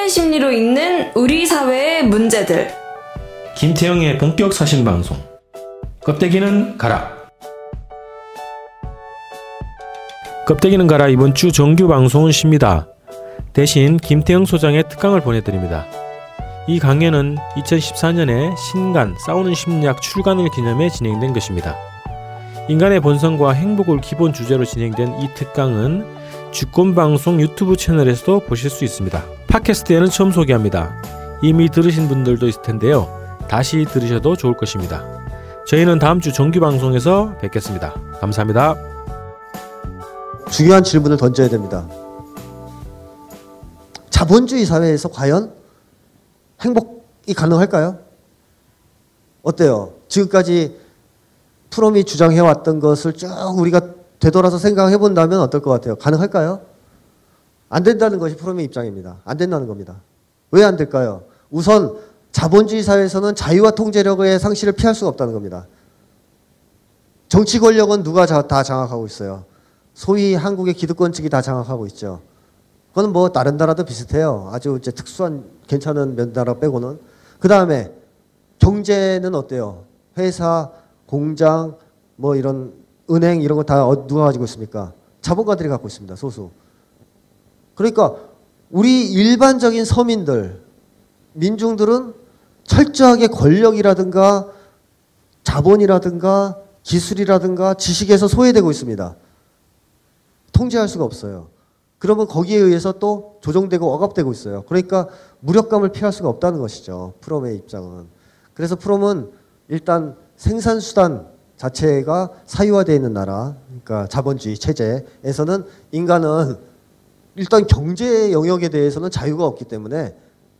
사회 심리로 읽는 우리 사회의 문제들. 김태영의 본격 사신 방송. 껍데기는 가라. 껍데기는 가라 이번 주 정규 방송은 쉽니다. 대신 김태영 소장의 특강을 보내드립니다. 이 강연은 2014년에 신간 싸우는 심리학 출간을 기념해 진행된 것입니다. 인간의 본성과 행복을 기본 주제로 진행된 이 특강은 주권방송 유튜브 채널에서도 보실 수 있습니다. 팟캐스트에는 처음 소개합니다. 이미 들으신 분들도 있을 텐데요. 다시 들으셔도 좋을 것입니다. 저희는 다음 주 정규 방송에서 뵙겠습니다. 감사합니다. 중요한 질문을 던져야 됩니다. 자본주의 사회에서 과연 행복이 가능할까요? 어때요? 지금까지 프롬이 주장해왔던 것을 쭉 우리가 되돌아서 생각해 본다면 어떨 것 같아요? 가능할까요? 안 된다는 것이 프롬의 입장입니다. 안 된다는 겁니다. 왜 안 될까요? 우선 자본주의 사회에서는 자유와 통제력의 상실을 피할 수가 없다는 겁니다. 정치 권력은 누가 다 장악하고 있어요? 소위 한국의 기득권 측이 다 장악하고 있죠. 그건 뭐 다른 나라도 비슷해요. 아주 이제 특수한 괜찮은 몇 나라 빼고는. 그 다음에 경제는 어때요? 회사, 공장, 뭐 이런 은행 이런 거다 어, 누가 가지고 있습니까? 자본가들이 갖고 있습니다. 소수. 그러니까 우리 일반적인 서민들, 민중들은 철저하게 권력이라든가 자본이라든가 기술이라든가 지식에서 소외되고 있습니다. 통제할 수가 없어요. 그러면 거기에 의해서 또 조정되고 억압되고 있어요. 그러니까 무력감을 피할 수가 없다는 것이죠. 프롬의 입장은. 그래서 프롬은 일단 생산수단 자체가 사유화되어 있는 나라, 그러니까 자본주의 체제에서는 인간은 일단 경제 영역에 대해서는 자유가 없기 때문에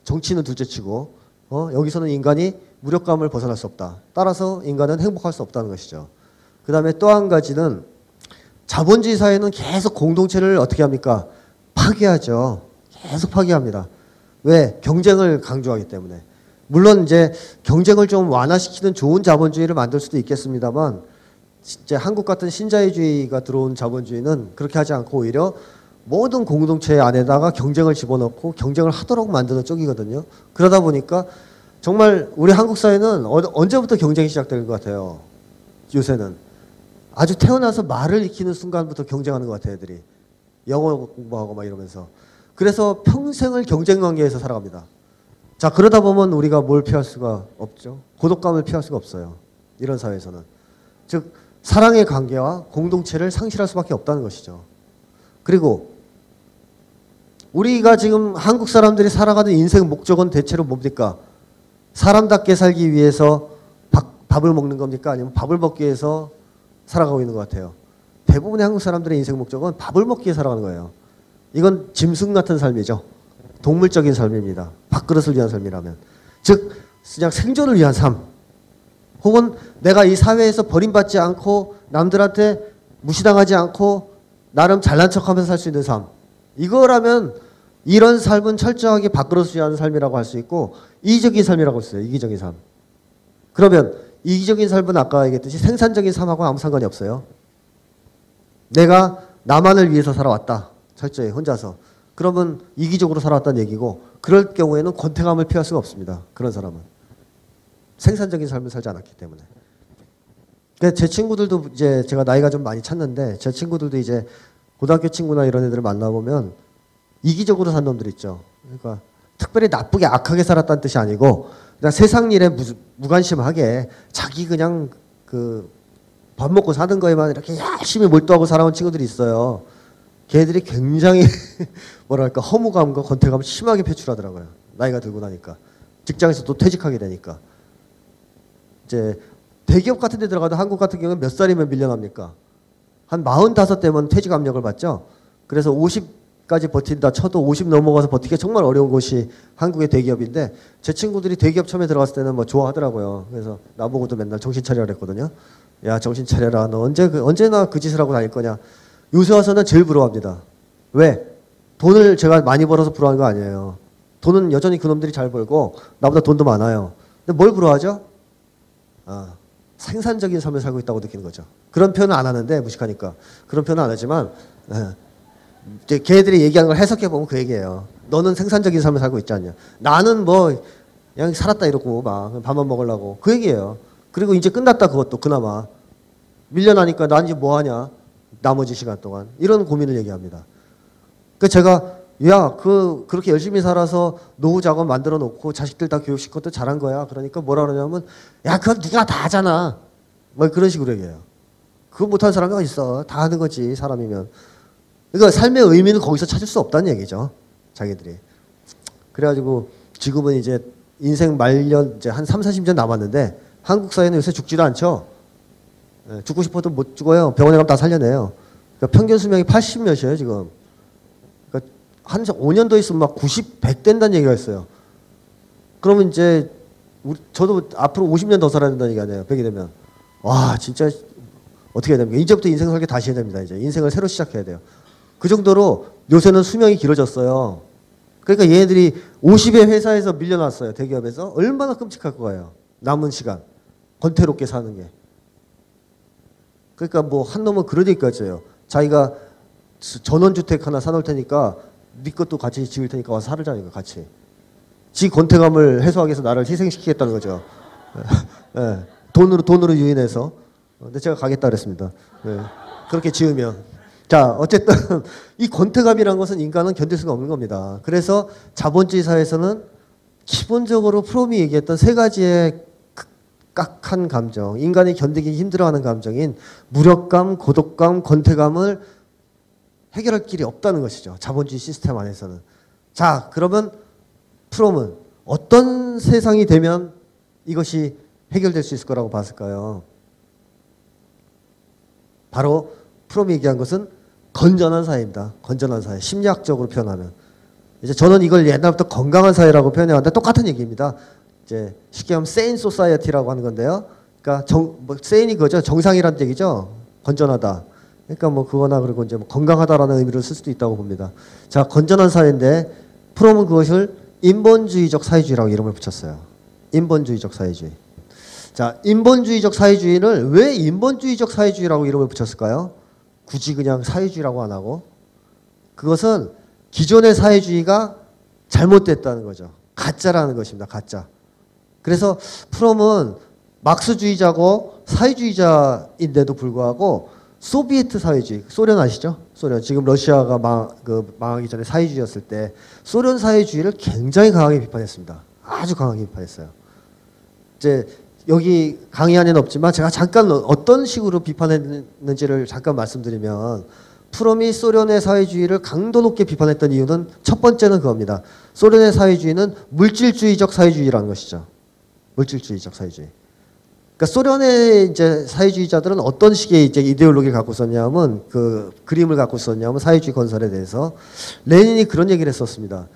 정치는 둘째치고 어? 여기서는 인간이 무력감을 벗어날 수 없다. 따라서 인간은 행복할 수 없다는 것이죠. 그 다음에 또 한 가지는 자본주의 사회는 계속 공동체를 어떻게 합니까? 파괴하죠. 계속 파괴합니다. 왜? 경쟁을 강조하기 때문에. 물론 이제 경쟁을 좀 완화시키는 좋은 자본주의를 만들 수도 있겠습니다만 이제 한국 같은 신자유주의가 들어온 자본주의는 그렇게 하지 않고 오히려 모든 공동체 안에다가 경쟁을 집어넣고 경쟁을 하도록 만드는 쪽이거든요. 그러다 보니까 정말 우리 한국 사회는 어, 언제부터 경쟁이 시작된 것 같아요. 요새는 아주 태어나서 말을 익히는 순간부터 경쟁하는 것 같아요, 애들이 영어 공부하고 막 이러면서 그래서 평생을 경쟁 관계에서 살아갑니다. 자, 그러다 보면 우리가 뭘 피할 수가 없죠. 고독감을 피할 수가 없어요. 이런 사회에서는. 즉, 사랑의 관계와 공동체를 상실할 수밖에 없다는 것이죠. 그리고 우리가 지금 한국 사람들이 살아가는 인생 목적은 대체로 뭡니까? 사람답게 살기 위해서 밥, 밥을 먹는 겁니까? 아니면 밥을 먹기 위해서 살아가고 있는 것 같아요. 대부분의 한국 사람들의 인생 목적은 밥을 먹기 위해 살아가는 거예요. 이건 짐승 같은 삶이죠. 동물적인 삶입니다. 밥그릇을 위한 삶이라면. 즉, 그냥 생존을 위한 삶. 혹은 내가 이 사회에서 버림받지 않고 남들한테 무시당하지 않고 나름 잘난 척 하면서 살 수 있는 삶. 이거라면 이런 삶은 철저하게 밥그릇을 위한 삶이라고 할 수 있고 이기적인 삶이라고 했어요. 이기적인 삶. 그러면 이기적인 삶은 아까 얘기했듯이 생산적인 삶하고 아무 상관이 없어요. 내가 나만을 위해서 살아왔다. 철저히 혼자서. 그러면 이기적으로 살아왔다는 얘기고 그럴 경우에는 권태감을 피할 수가 없습니다. 그런 사람은. 생산적인 삶을 살지 않았기 때문에. 제 친구들도 이제 제가 나이가 좀 많이 찼는데 제 친구들도 이제 고등학교 친구나 이런 애들을 만나보면 이기적으로 산 놈들 있죠. 그러니까 특별히 나쁘게 악하게 살았다는 뜻이 아니고 그냥 세상 일에 무, 무관심하게 자기 그냥 그 밥 먹고 사는 거에만 이렇게 열심히 몰두하고 살아온 친구들이 있어요. 걔들이 굉장히 뭐랄까 허무감과 권태감을 심하게 표출하더라고요. 나이가 들고 나니까 직장에서 또 퇴직하게 되니까 이제 대기업 같은 데 들어가도 한국 같은 경우는 몇 살이면 밀려납니까? 한 45대면 퇴직 압력을 받죠. 그래서 50까지 버틴다 쳐도 50 넘어가서 버티기 정말 어려운 곳이 한국의 대기업인데 제 친구들이 대기업 처음에 들어갔을 때는 뭐 좋아하더라고요. 그래서 나보고도 맨날 정신 차려라 그랬거든요. 야 정신 차려라. 너 언제 그, 언제나 그 짓을 하고 다닐 거냐. 요새 와서는 제일 부러워합니다. 왜? 돈을 제가 많이 벌어서 부러워하는 거 아니에요. 돈은 여전히 그놈들이 잘 벌고 나보다 돈도 많아요. 근데 뭘 부러워하죠? 아, 생산적인 삶을 살고 있다고 느끼는 거죠. 그런 표현은 안 하는데 무식하니까 그런 표현은 안 하지만 예. 이제 걔들이 얘기하는 걸 해석해 보면 그 얘기예요. 너는 생산적인 삶을 살고 있지 않냐. 나는 뭐 그냥 살았다 이러고 막 밥만 먹으려고 그 얘기예요. 그리고 이제 끝났다 그것도 그나마 밀려나니까 난 이제 뭐 하냐. 나머지 시간 동안 이런 고민을 얘기합니다. 그 제가 야, 그 그렇게 열심히 살아서 노후 자금 만들어 놓고 자식들 다 교육시킨 것도 잘한 거야. 그러니까 뭐라 그러냐면 야, 그건 누가 다 하잖아. 뭐 그런 식으로 얘기해요. 그거 못하는 사람이 있어. 다 하는 거지 사람이면. 그러니까 삶의 의미는 거기서 찾을 수 없다는 얘기죠. 자기들이. 그래가지고 지금은 이제 인생 말년 이제 한 3, 40년 남았는데 한국 사회는 요새 죽지도 않죠. 예, 죽고 싶어도 못 죽어요. 병원에 가면 다 살려내요. 그러니까 평균 수명이 80몇이에요 지금. 한 5년 더 있으면 막 90, 100 된다는 얘기가 있어요. 그러면 이제 우리, 저도 앞으로 50년 더 살아야 된다는 얘기 아니에요. 100이 되면. 와 진짜 어떻게 해야 됩니까? 이제부터 인생 설계 다시 해야 됩니다. 이제 인생을 새로 시작해야 돼요. 그 정도로 요새는 수명이 길어졌어요. 그러니까 얘네들이 50의 회사에서 밀려났어요. 대기업에서. 얼마나 끔찍할 거예요. 남은 시간. 권태롭게 사는 게. 그러니까 뭐 한 놈은 그런 얘기까지예요. 자기가 전원주택 하나 사놓을 테니까 네 것도 같이 지을 테니까 와서 살자니까 같이. 지 권태감을 해소하기 위해서 나를 희생시키겠다는 거죠. 네. 돈으로 돈으로 유인해서. 근데 제가 가겠다 그랬습니다. 네. 그렇게 지으면. 자, 어쨌든 이 권태감이라는 것은 인간은 견딜 수가 없는 겁니다. 그래서 자본주의 사회에서는 기본적으로 프롬이 얘기했던 세 가지의 깍한 감정, 인간이 견디기 힘들어하는 감정인 무력감, 고독감, 권태감을 해결할 길이 없다는 것이죠. 자본주의 시스템 안에서는. 자, 그러면 프롬은 어떤 세상이 되면 이것이 해결될 수 있을 거라고 봤을까요? 바로 프롬이 얘기한 것은 건전한 사회입니다. 건전한 사회. 심리학적으로 표현하면. 이제 저는 이걸 옛날부터 건강한 사회라고 표현해왔는데 똑같은 얘기입니다. 이제 쉽게 하면 sane society라고 하는 건데요. 그러니까 정, 뭐 sane이 그거죠. 정상이란 얘기죠. 건전하다. 그러니까 뭐 그거나 그리고 이제 뭐 건강하다라는 의미를 쓸 수도 있다고 봅니다. 자, 건전한 사회인데 프롬은 그것을 인본주의적 사회주의라고 이름을 붙였어요. 인본주의적 사회주의. 자, 인본주의적 사회주의를 왜 인본주의적 사회주의라고 이름을 붙였을까요? 굳이 그냥 사회주의라고 안 하고 그것은 기존의 사회주의가 잘못됐다는 거죠. 가짜라는 것입니다. 가짜. 그래서 프롬은 막스주의자고 사회주의자인데도 불구하고 소비에트 사회주의, 소련 아시죠? 소련. 지금 러시아가 망, 그 망하기 전에 사회주의였을 때 소련 사회주의를 굉장히 강하게 비판했습니다. 아주 강하게 비판했어요. 이제 여기 강의 안에는 없지만 제가 잠깐 어떤 식으로 비판했는지를 잠깐 말씀드리면 프롬이 소련의 사회주의를 강도 높게 비판했던 이유는 첫 번째는 그겁니다. 소련의 사회주의는 물질주의적 사회주의라는 것이죠. 물질주의적 사회주의. 그러니까 소련의 이제 사회주의자들은 어떤 식의 이제 이데올로기를 갖고 있었냐면 그 그림을 갖고 있었냐면 사회주의 건설에 대해서 레닌이 그런 얘기를 했었습니다.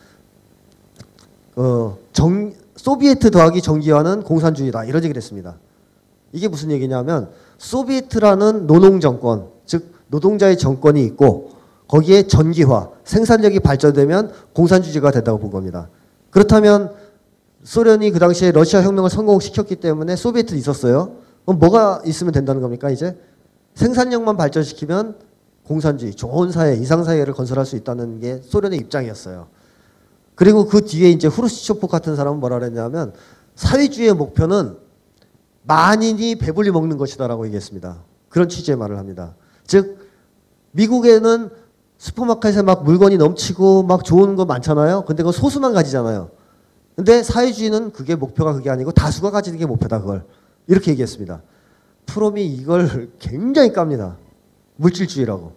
어, 정, 소비에트 더하기 정기화는 공산주의다 이런 얘기를 했습니다. 이게 무슨 얘기냐면 소비에트라는 노농 정권 즉 노동자의 정권이 있고 거기에 전기화 생산력이 발전되면 공산주의가 된다고 본 겁니다. 그렇다면 소련이 그 당시에 러시아 혁명을 성공시켰기 때문에 소비에트 있었어요. 그럼 뭐가 있으면 된다는 겁니까 이제 생산력만 발전시키면 공산주의 좋은 사회 이상 사회를 건설할 수 있다는 게 소련의 입장이었어요. 그리고 그 뒤에 이제 후르시초프 같은 사람은 뭐라 그랬냐면 사회주의의 목표는 만인이 배불리 먹는 것이다라고 얘기했습니다. 그런 취지의 말을 합니다. 즉 미국에는 슈퍼마켓에 막 물건이 넘치고 막 좋은 거 많잖아요. 근데 그 소수만 가지잖아요. 근데 사회주의는 그게 목표가 그게 아니고 다수가 가지는 게 목표다 그걸 이렇게 얘기했습니다. 프롬이 이걸 굉장히 깝니다. 물질주의라고.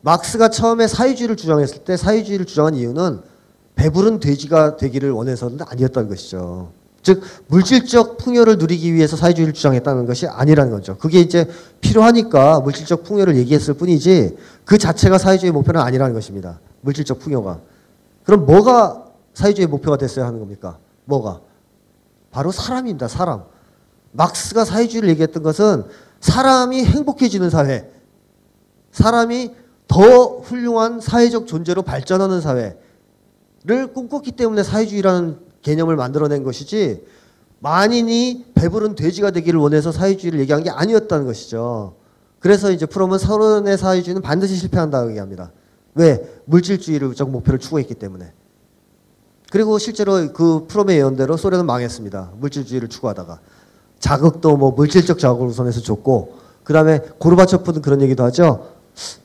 막스가 처음에 사회주의를 주장했을 때 사회주의를 주장한 이유는 배부른 돼지가 되기를 원해서는 아니었다는 것이죠. 즉 물질적 풍요를 누리기 위해서 사회주의를 주장했다는 것이 아니라는 거죠. 그게 이제 필요하니까 물질적 풍요를 얘기했을 뿐이지 그 자체가 사회주의 목표는 아니라는 것입니다. 물질적 풍요가. 그럼 뭐가 사회주의 목표가 됐어야 하는 겁니까? 뭐가? 바로 사람입니다. 사람. 막스가 사회주의를 얘기했던 것은 사람이 행복해지는 사회, 사람이 더 훌륭한 사회적 존재로 발전하는 사회를 꿈꿨기 때문에 사회주의라는 개념을 만들어낸 것이지 만인이 배부른 돼지가 되기를 원해서 사회주의를 얘기한 게 아니었다는 것이죠. 그래서 이제 프롬은 소련의 사회주의는 반드시 실패한다고 얘기합니다. 왜? 물질주의적 목표를 추구했기 때문에. 그리고 실제로 그 프롬의 예언대로 소련은 망했습니다. 물질주의를 추구하다가. 자극도 뭐 물질적 자극을 우선해서 줬고, 그 다음에 고르바초프는 그런 얘기도 하죠.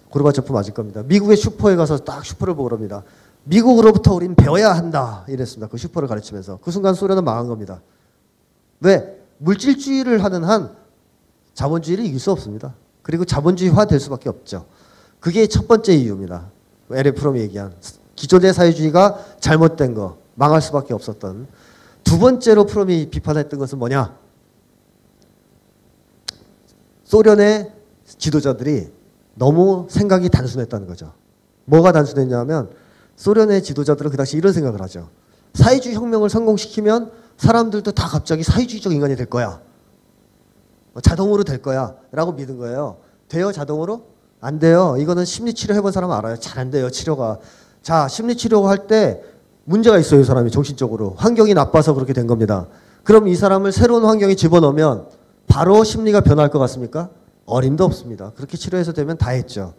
고르바초프 맞을 겁니다. 미국의 슈퍼에 가서 딱 슈퍼를 보고 그럽니다. 미국으로부터 우린 배워야 한다. 이랬습니다. 그 슈퍼를 가르치면서. 그 순간 소련은 망한 겁니다. 왜? 물질주의를 하는 한 자본주의를 이길 수 없습니다. 그리고 자본주의화 될 수밖에 없죠. 그게 첫 번째 이유입니다. 에레 프롬이 얘기한 기존의 사회주의가 잘못된 거, 망할 수밖에 없었던. 두 번째로 프롬이 비판했던 것은 뭐냐? 소련의 지도자들이 너무 생각이 단순했다는 거죠. 뭐가 단순했냐면 소련의 지도자들은 그 당시 이런 생각을 하죠. 사회주의 혁명을 성공시키면 사람들도 다 갑자기 사회주의적 인간이 될 거야. 뭐 자동으로 될 거야. 라고 믿은 거예요. 돼요, 자동으로? 안 돼요. 이거는 심리 치료 해본 사람 알아요. 잘 안 돼요, 치료가. 자, 심리치료 할 때 문제가 있어요, 이 사람이 정신적으로. 환경이 나빠서 그렇게 된 겁니다. 그럼 이 사람을 새로운 환경에 집어넣으면 바로 심리가 변할 것 같습니까? 어림도 없습니다. 그렇게 치료해서 되면 다 했죠.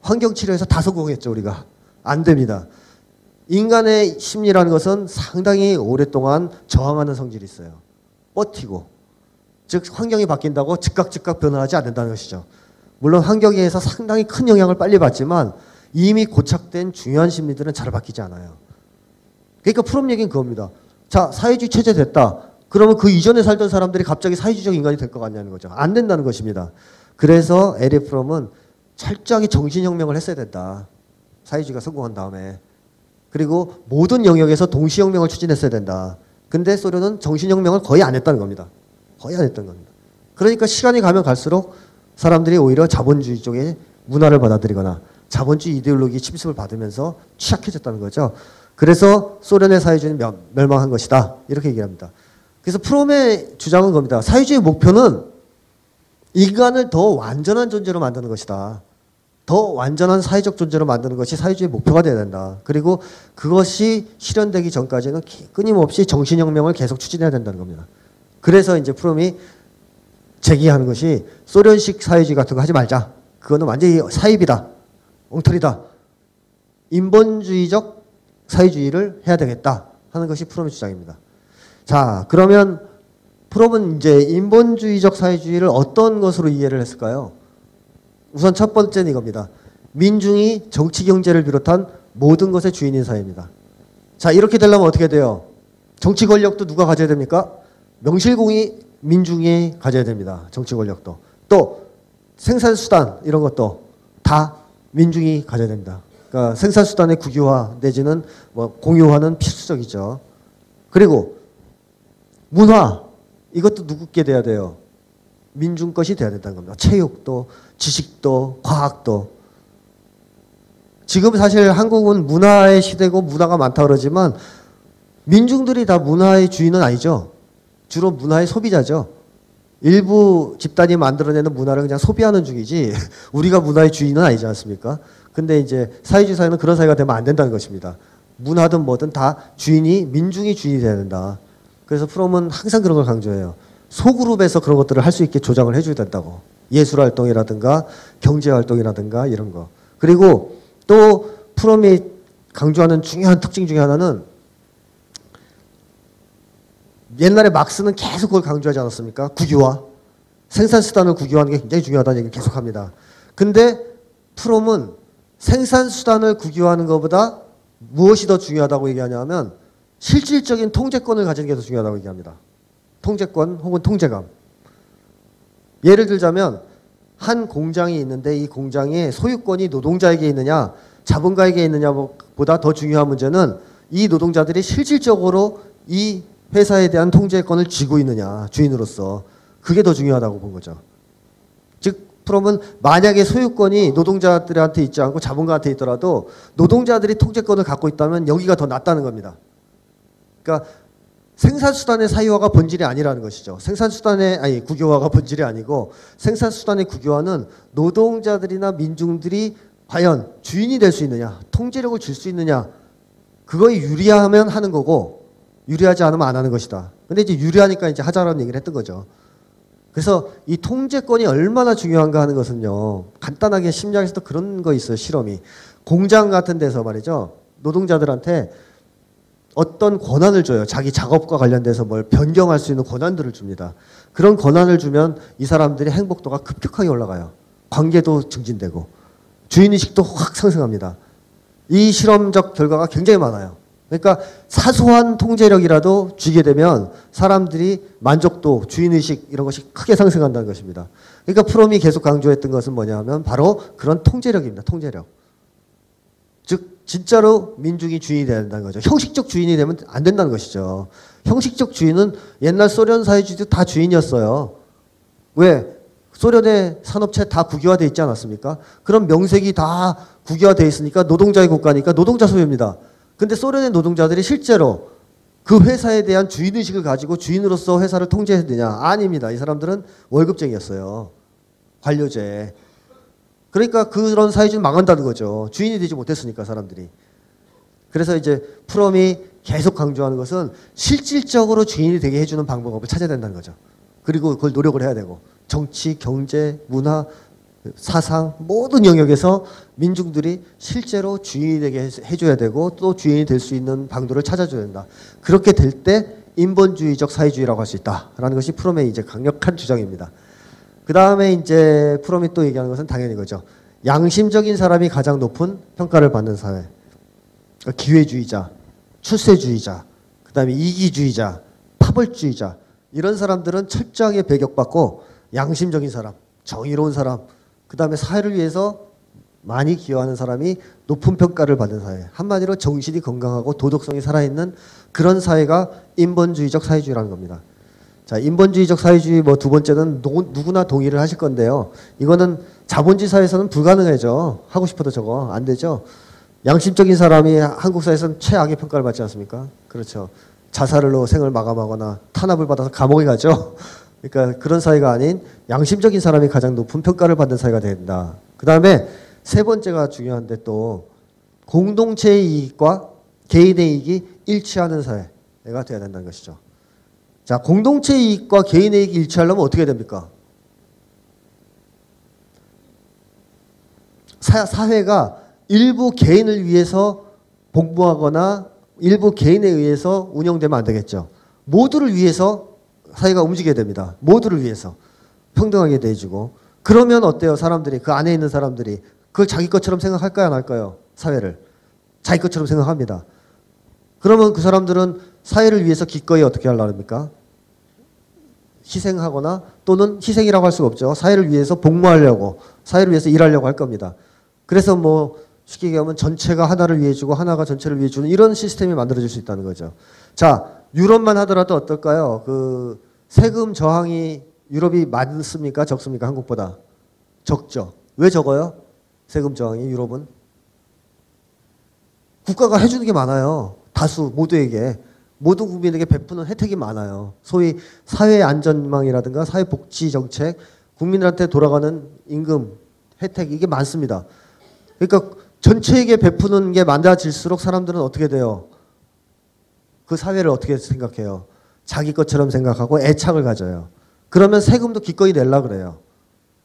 환경 치료에서 다 성공했죠, 우리가. 안 됩니다. 인간의 심리라는 것은 상당히 오랫동안 저항하는 성질이 있어요. 버티고. 즉, 환경이 바뀐다고 즉각 즉각 변화하지 않는다는 것이죠. 물론 환경에 의해서 상당히 큰 영향을 빨리 받지만 이미 고착된 중요한 심리들은 잘 바뀌지 않아요. 그러니까 프롬 얘기는 그겁니다. 자, 사회주의 체제 됐다. 그러면 그 이전에 살던 사람들이 갑자기 사회주의적 인간이 될 것 같냐는 거죠. 안 된다는 것입니다. 그래서 에리 프롬은 철저하게 정신혁명을 했어야 된다. 사회주의가 성공한 다음에. 그리고 모든 영역에서 동시혁명을 추진했어야 된다. 근데 소련은 정신혁명을 거의 안 했다는 겁니다. 거의 안 했던 겁니다. 그러니까 시간이 가면 갈수록 사람들이 오히려 자본주의 쪽에 문화를 받아들이거나 자본주의 이데올로기 침습을 받으면서 취약해졌다는 거죠. 그래서 소련의 사회주의는 멸망한 것이다. 이렇게 얘기합니다. 그래서 프롬의 주장은 겁니다. 사회주의 목표는 인간을 더 완전한 존재로 만드는 것이다. 더 완전한 사회적 존재로 만드는 것이 사회주의 목표가 되어야 된다. 그리고 그것이 실현되기 전까지는 끊임없이 정신혁명을 계속 추진해야 된다는 겁니다. 그래서 이제 프롬이 제기하는 것이 소련식 사회주의 같은 거 하지 말자. 그거는 완전히 사입이다. 엉터리다. 인본주의적 사회주의를 해야 되겠다. 하는 것이 프롬의 주장입니다. 자, 그러면 프롬은 이제 인본주의적 사회주의를 어떤 것으로 이해를 했을까요? 우선 첫 번째는 이겁니다. 민중이 정치 경제를 비롯한 모든 것의 주인인 사회입니다. 자, 이렇게 되려면 어떻게 돼요? 정치 권력도 누가 가져야 됩니까? 명실공히 민중이 가져야 됩니다. 정치 권력도. 또 생산 수단 이런 것도 다 민중이 가져야 됩니다. 그러니까 생산 수단의 국유화 내지는 뭐 공유화는 필수적이죠. 그리고 문화 이것도 누구께 돼야 돼요? 민중 것이 돼야 된다는 겁니다. 체육도, 지식도, 과학도. 지금 사실 한국은 문화의 시대고 문화가 많다 그러지만 민중들이 다 문화의 주인은 아니죠. 주로 문화의 소비자죠. 일부 집단이 만들어내는 문화를 그냥 소비하는 중이지 우리가 문화의 주인은 아니지 않습니까? 근데 이제 사회주의 사회는 그런 사회가 되면 안 된다는 것입니다. 문화든 뭐든 다 주인이 민중이 주인이 돼야 된다. 그래서 프롬은 항상 그런 걸 강조해요. 소그룹에서 그런 것들을 할 수 있게 조장을 해줘야 된다고. 예술 활동이라든가 경제 활동이라든가 이런 거. 그리고 또 프롬이 강조하는 중요한 특징 중에 하나는 옛날에 막스는 계속 그걸 강조하지 않았습니까? 국유화. 생산 수단을 국유화하는 게 굉장히 중요하다는 얘기를 계속 합니다. 근데 프롬은 생산 수단을 국유화하는 것보다 무엇이 더 중요하다고 얘기하냐면 실질적인 통제권을 가지는 게 더 중요하다고 얘기합니다. 통제권 혹은 통제감. 예를 들자면 한 공장이 있는데 이 공장의 소유권이 노동자에게 있느냐 자본가에게 있느냐보다 더 중요한 문제는 이 노동자들이 실질적으로 이 회사에 대한 통제권을 쥐고 있느냐 주인으로서 그게 더 중요하다고 본 거죠. 즉 프롬은 만약에 소유권이 노동자들한테 있지 않고 자본가한테 있더라도 노동자들이 통제권을 갖고 있다면 여기가 더 낫다는 겁니다. 그러니까 생산수단의 사유화가 본질이 아니라는 것이죠. 생산수단의 아니 국유화가 본질이 아니고 생산수단의 국유화는 노동자들이나 민중들이 과연 주인이 될 수 있느냐, 통제력을 줄 수 있느냐, 그거에 유리하면 하는 거고 유리하지 않으면 안 하는 것이다. 근데 이제 유리하니까 이제 하자라는 얘기를 했던 거죠. 그래서 이 통제권이 얼마나 중요한가 하는 것은요. 간단하게 심리학에서도 그런 거 있어요. 실험이. 공장 같은 데서 말이죠. 노동자들한테 어떤 권한을 줘요. 자기 작업과 관련돼서 뭘 변경할 수 있는 권한들을 줍니다. 그런 권한을 주면 이 사람들의 행복도가 급격하게 올라가요. 관계도 증진되고 주인의식도 확 상승합니다. 이 실험적 결과가 굉장히 많아요. 그러니까 사소한 통제력이라도 쥐게 되면 사람들이 만족도, 주인의식 이런 것이 크게 상승한다는 것입니다. 그러니까 프롬이 계속 강조했던 것은 뭐냐 하면 바로 그런 통제력입니다. 통제력. 즉 진짜로 민중이 주인이 된다는 거죠. 형식적 주인이 되면 안 된다는 것이죠. 형식적 주인은 옛날 소련 사회주의도 다 주인이었어요. 왜? 소련의 산업체 다 국유화돼 있지 않았습니까? 그럼 명색이 다 국유화돼 있으니까 노동자의 국가니까 노동자 소유입니다. 근데 소련의 노동자들이 실제로 그 회사에 대한 주인의식을 가지고 주인으로서 회사를 통제해야 되냐? 아닙니다. 이 사람들은 월급쟁이였어요. 관료제. 그러니까 그런 사회주의는 망한다는 거죠. 주인이 되지 못했으니까 사람들이. 그래서 이제 프롬이 계속 강조하는 것은 실질적으로 주인이 되게 해주는 방법을 찾아야 된다는 거죠. 그리고 그걸 노력을 해야 되고 정치, 경제, 문화, 사상 모든 영역에서 민중들이 실제로 주인이 되게 해줘야 되고 또 주인이 될 수 있는 방도를 찾아줘야 된다. 그렇게 될 때 인본주의적 사회주의라고 할 수 있다라는 것이 프롬의 이제 강력한 주장입니다. 그 다음에 이제 프롬이 또 얘기하는 것은 당연히 그죠. 양심적인 사람이 가장 높은 평가를 받는 사회. 그러니까 기회주의자, 출세주의자, 그 다음에 이기주의자, 파벌주의자 이런 사람들은 철저하게 배격받고 양심적인 사람, 정의로운 사람, 그 다음에 사회를 위해서 많이 기여하는 사람이 높은 평가를 받는 사회. 한마디로 정신이 건강하고 도덕성이 살아있는 그런 사회가 인본주의적 사회주의라는 겁니다. 자, 인본주의적 사회주의 뭐 두 번째는 노, 누구나 동의를 하실 건데요. 이거는 자본주의 사회에서는 불가능해죠. 하고 싶어도 저거 안 되죠. 양심적인 사람이 한국 사회에서는 최악의 평가를 받지 않습니까? 그렇죠. 자살로 생을 마감하거나 탄압을 받아서 감옥에 가죠. 그러니까 그런 사회가 아닌 양심적인 사람이 가장 높은 평가를 받는 사회가 된다. 그 다음에 세 번째가 중요한데 또 공동체의 이익과 개인의 이익이 일치하는 사회가 돼야 된다는 것이죠. 자, 공동체 이익과 개인의 이익이 일치하려면 어떻게 됩니까? 사, 사회가 일부 개인을 위해서 복무하거나 일부 개인에 의해서 운영되면 안 되겠죠. 모두를 위해서 사회가 움직여야 됩니다. 모두를 위해서 평등하게 대해주고 그러면 어때요? 사람들이 그 안에 있는 사람들이 그걸 자기 것처럼 생각할까요? 안 할까요? 사회를 자기 것처럼 생각합니다. 그러면 그 사람들은 사회를 위해서 기꺼이 어떻게 하려고 합니까? 희생하거나 또는 희생이라고 할 수가 없죠. 사회를 위해서 복무하려고 사회를 위해서 일하려고 할 겁니다. 그래서 뭐 쉽게 얘기하면 전체가 하나를 위해 주고 하나가 전체를 위해 주는 이런 시스템이 만들어질 수 있다는 거죠. 자, 유럽만 하더라도 어떨까요? 그 세금 저항이 유럽이 많습니까? 적습니까? 한국보다? 적죠. 왜 적어요? 세금 저항이 유럽은? 국가가 해주는 게 많아요. 다수 모두에게. 모든 국민에게 베푸는 혜택이 많아요. 소위 사회 안전망이라든가 사회 복지 정책, 국민들한테 돌아가는 임금, 혜택 이게 많습니다. 그러니까 전체에게 베푸는 게 많아질수록 사람들은 어떻게 돼요? 그 사회를 어떻게 생각해요? 자기 것처럼 생각하고 애착을 가져요. 그러면 세금도 기꺼이 낼라 그래요.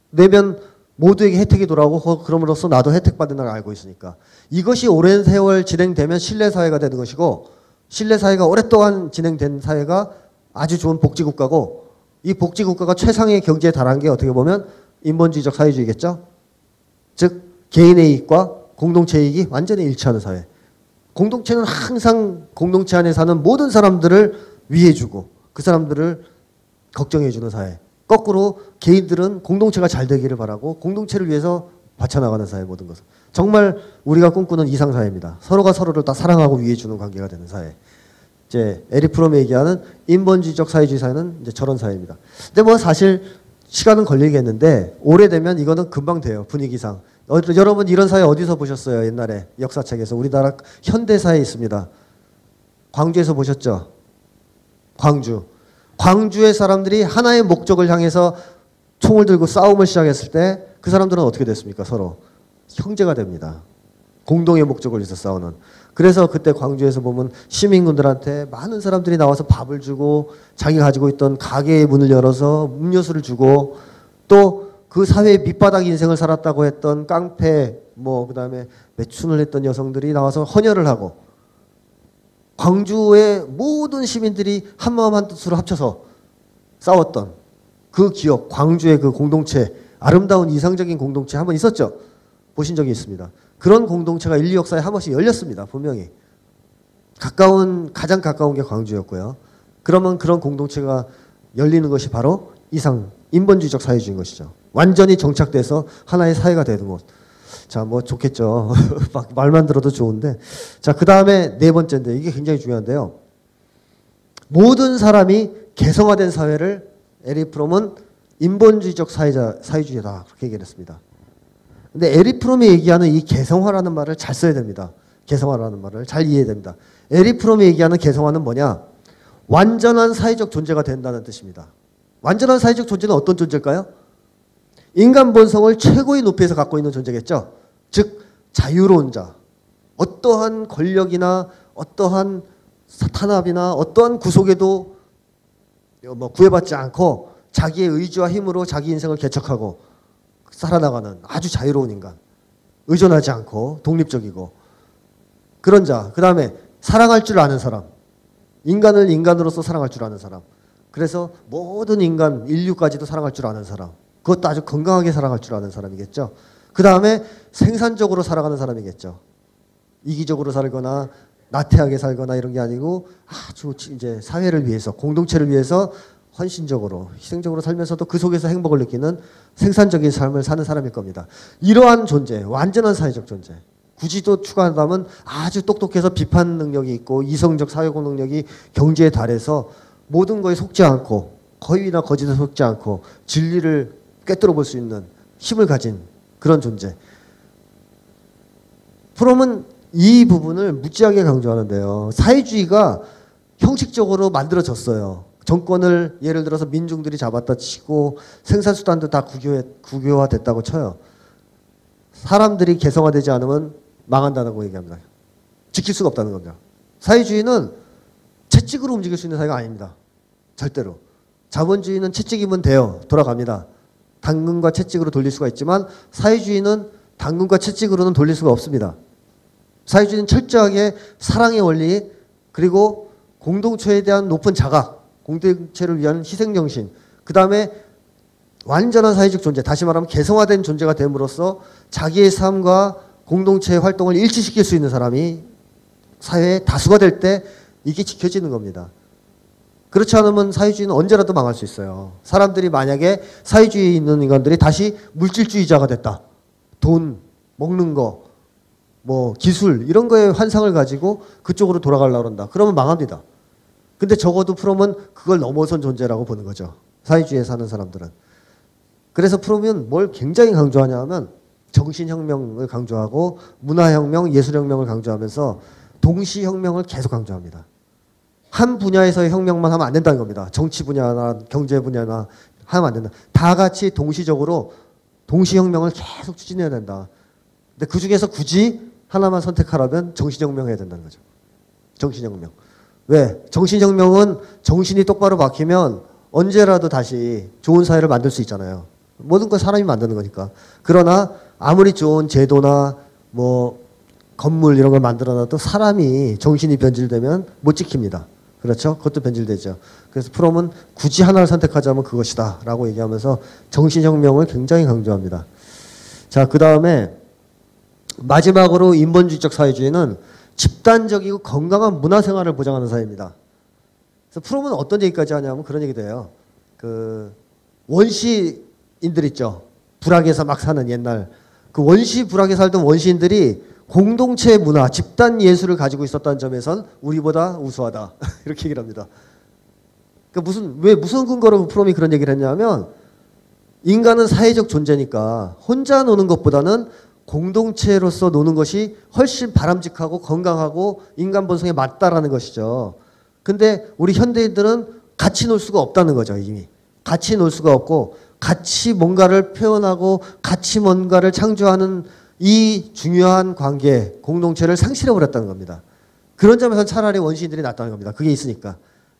내면 모두에게 혜택이 돌아오고 그럼으로써 나도 혜택 받는 걸 알고 있으니까. 이것이 오랜 세월 진행되면 신뢰 사회가 되는 것이고 신뢰 사회가 오랫동안 진행된 사회가 아주 좋은 복지 국가고 이 복지 국가가 최상의 경제에 달한 게 어떻게 보면 인본주의적 사회주의겠죠. 즉 개인의 이익과 공동체 이익이 완전히 일치하는 사회. 공동체는 항상 공동체 안에 사는 모든 사람들을 위해주고 그 사람들을 걱정해주는 사회. 거꾸로 개인들은 공동체가 잘 되기를 바라고 공동체를 위해서 바쳐나가는 사회 모든 것을. 정말 우리가 꿈꾸는 이상 사회입니다. 서로가 서로를 다 사랑하고 위해주는 관계가 되는 사회. 이제 에리 프롬이 얘기하는 인본주의적 사회주의 사회는 이제 저런 사회입니다. 근데 뭐 사실 시간은 걸리겠는데 오래되면 이거는 금방 돼요 분위기상. 어, 여러분 이런 사회 어디서 보셨어요? 옛날에 역사책에서 우리나라 현대사에 있습니다. 광주에서 보셨죠? 광주. 광주의 사람들이 하나의 목적을 향해서 총을 들고 싸움을 시작했을 때 그 사람들은 어떻게 됐습니까? 서로 형제가 됩니다. 공동의 목적을 위해서 싸우는. 그래서 그때 광주에서 보면 시민군들한테 많은 사람들이 나와서 밥을 주고 자기가 가지고 있던 가게의 문을 열어서 음료수를 주고 또 그 사회의 밑바닥 인생을 살았다고 했던 깡패 뭐 그 다음에 매춘을 했던 여성들이 나와서 헌혈을 하고 광주의 모든 시민들이 한 마음 한 뜻으로 합쳐서 싸웠던 그 기억, 광주의 그 공동체, 아름다운 이상적인 공동체 한 번 있었죠. 보신 적이 있습니다. 그런 공동체가 인류 역사에 한 번씩 열렸습니다. 분명히. 가까운 가장 가까운 게 광주였고요. 그러면 그런 공동체가 열리는 것이 바로 이상 인본주의적 사회주의인 것이죠. 완전히 정착돼서 하나의 사회가 되는 곳. 자, 뭐 좋겠죠. 말만 들어도 좋은데. 자, 그 다음에 네 번째인데 이게 굉장히 중요한데요. 모든 사람이 개성화된 사회를 에리히 프롬은 인본주의적 사회자, 사회주의다. 그렇게 얘기를 했습니다. 근데 에리히 프롬이 얘기하는 이 개성화라는 말을 잘 써야 됩니다. 개성화라는 말을 잘 이해해야 됩니다. 에리히 프롬이 얘기하는 개성화는 뭐냐? 완전한 사회적 존재가 된다는 뜻입니다. 완전한 사회적 존재는 어떤 존재일까요? 인간 본성을 최고의 높이에서 갖고 있는 존재겠죠. 즉 자유로운 자. 어떠한 권력이나 어떠한 탄압이나 어떠한 구속에도 뭐 구애받지 않고 자기의 의지와 힘으로 자기 인생을 개척하고 살아나가는 아주 자유로운 인간. 의존하지 않고 독립적이고 그런 자. 그 다음에 사랑할 줄 아는 사람. 인간을 인간으로서 사랑할 줄 아는 사람. 그래서 모든 인간, 인류까지도 사랑할 줄 아는 사람. 그것도 아주 건강하게 살아갈 줄 아는 사람이겠죠. 그 다음에 생산적으로 살아가는 사람이겠죠. 이기적으로 살거나 나태하게 살거나 이런 게 아니고 아주 이제 사회를 위해서 공동체를 위해서 헌신적으로 희생적으로 살면서도 그 속에서 행복을 느끼는 생산적인 삶을 사는 사람일 겁니다. 이러한 존재, 완전한 사회적 존재. 굳이 또 추가한다면 아주 똑똑해서 비판 능력이 있고 이성적 사회공 능력이 경제에 달해서 모든 거에 속지 않고 거의나 거짓에 속지 않고 진리를 꿰뚫어 볼 수 있는 힘을 가진 그런 존재. 프롬은 이 부분을 무지하게 강조하는데요. 사회주의가 형식적으로 만들어졌어요. 정권을 예를 들어서 민중들이 잡았다 치고 생산수단도 다 국유해, 국유화됐다고 쳐요. 사람들이 개성화되지 않으면 망한다고 얘기합니다. 지킬 수가 없다는 겁니다. 사회주의는 채찍으로 움직일 수 있는 사회가 아닙니다. 절대로. 자본주의는 채찍이면 돼요. 돌아갑니다. 당근과 채찍으로 돌릴 수가 있지만 사회주의는 당근과 채찍으로는 돌릴 수가 없습니다. 사회주의는 철저하게 사랑의 원리 그리고 공동체에 대한 높은 자각, 공동체를 위한 희생 정신, 그 다음에 완전한 사회적 존재, 다시 말하면 개성화된 존재가 됨으로써 자기의 삶과 공동체의 활동을 일치시킬 수 있는 사람이 사회의 다수가 될 때 이게 지켜지는 겁니다. 그렇지 않으면 사회주의는 언제라도 망할 수 있어요. 사람들이 만약에 사회주의에 있는 인간들이 다시 물질주의자가 됐다. 돈, 먹는 거, 뭐 기술 이런 거에 환상을 가지고 그쪽으로 돌아가려고 그런다. 그러면 망합니다. 근데 적어도 프롬은 그걸 넘어선 존재라고 보는 거죠. 사회주의에 사는 사람들은. 그래서 프롬은 뭘 굉장히 강조하냐 하면 정신혁명을 강조하고 문화혁명, 예술혁명을 강조하면서 동시혁명을 계속 강조합니다. 한 분야에서의 혁명만 하면 안 된다는 겁니다. 정치 분야나 경제 분야나 하면 안 된다. 다 같이 동시적으로 동시혁명을 계속 추진해야 된다. 근데 그 중에서 굳이 하나만 선택하라면 정신혁명 해야 된다는 거죠. 정신혁명. 왜? 정신혁명은 정신이 똑바로 박히면 언제라도 다시 좋은 사회를 만들 수 있잖아요. 모든 건 사람이 만드는 거니까. 그러나 아무리 좋은 제도나 뭐 건물 이런 걸 만들어 놔도 사람이 정신이 변질되면 못 지킵니다. 그렇죠? 그것도 변질되죠. 그래서 프롬은 굳이 하나를 선택하자면 그것이다. 라고 얘기하면서 정신혁명을 굉장히 강조합니다. 자, 그 다음에 마지막으로 인본주의적 사회주의는 집단적이고 건강한 문화생활을 보장하는 사회입니다. 그래서 프롬은 어떤 얘기까지 하냐면 그런 얘기도 해요. 그 원시인들 있죠. 불악에서 막 사는 옛날 그 원시 불악에 살던 원시인들이 공동체 문화, 집단 예술을 가지고 있었다는 점에선 우리보다 우수하다. 이렇게 얘기를 합니다. 그 무슨, 왜, 무슨 근거로 프롬이 그런 얘기를 했냐면, 인간은 사회적 존재니까 혼자 노는 것보다는 공동체로서 노는 것이 훨씬 바람직하고 건강하고 인간 본성에 맞다라는 것이죠. 근데 우리 현대인들은 같이 놀 수가 없다는 거죠, 이미. 같이 놀 수가 없고, 같이 뭔가를 표현하고, 같이 뭔가를 창조하는 이 중요한 관계, 공동체를 상실해버렸다는 겁니다. 그런 점에서 차라리 원시인들이 낫다는 겁니다. 그게 있으니까.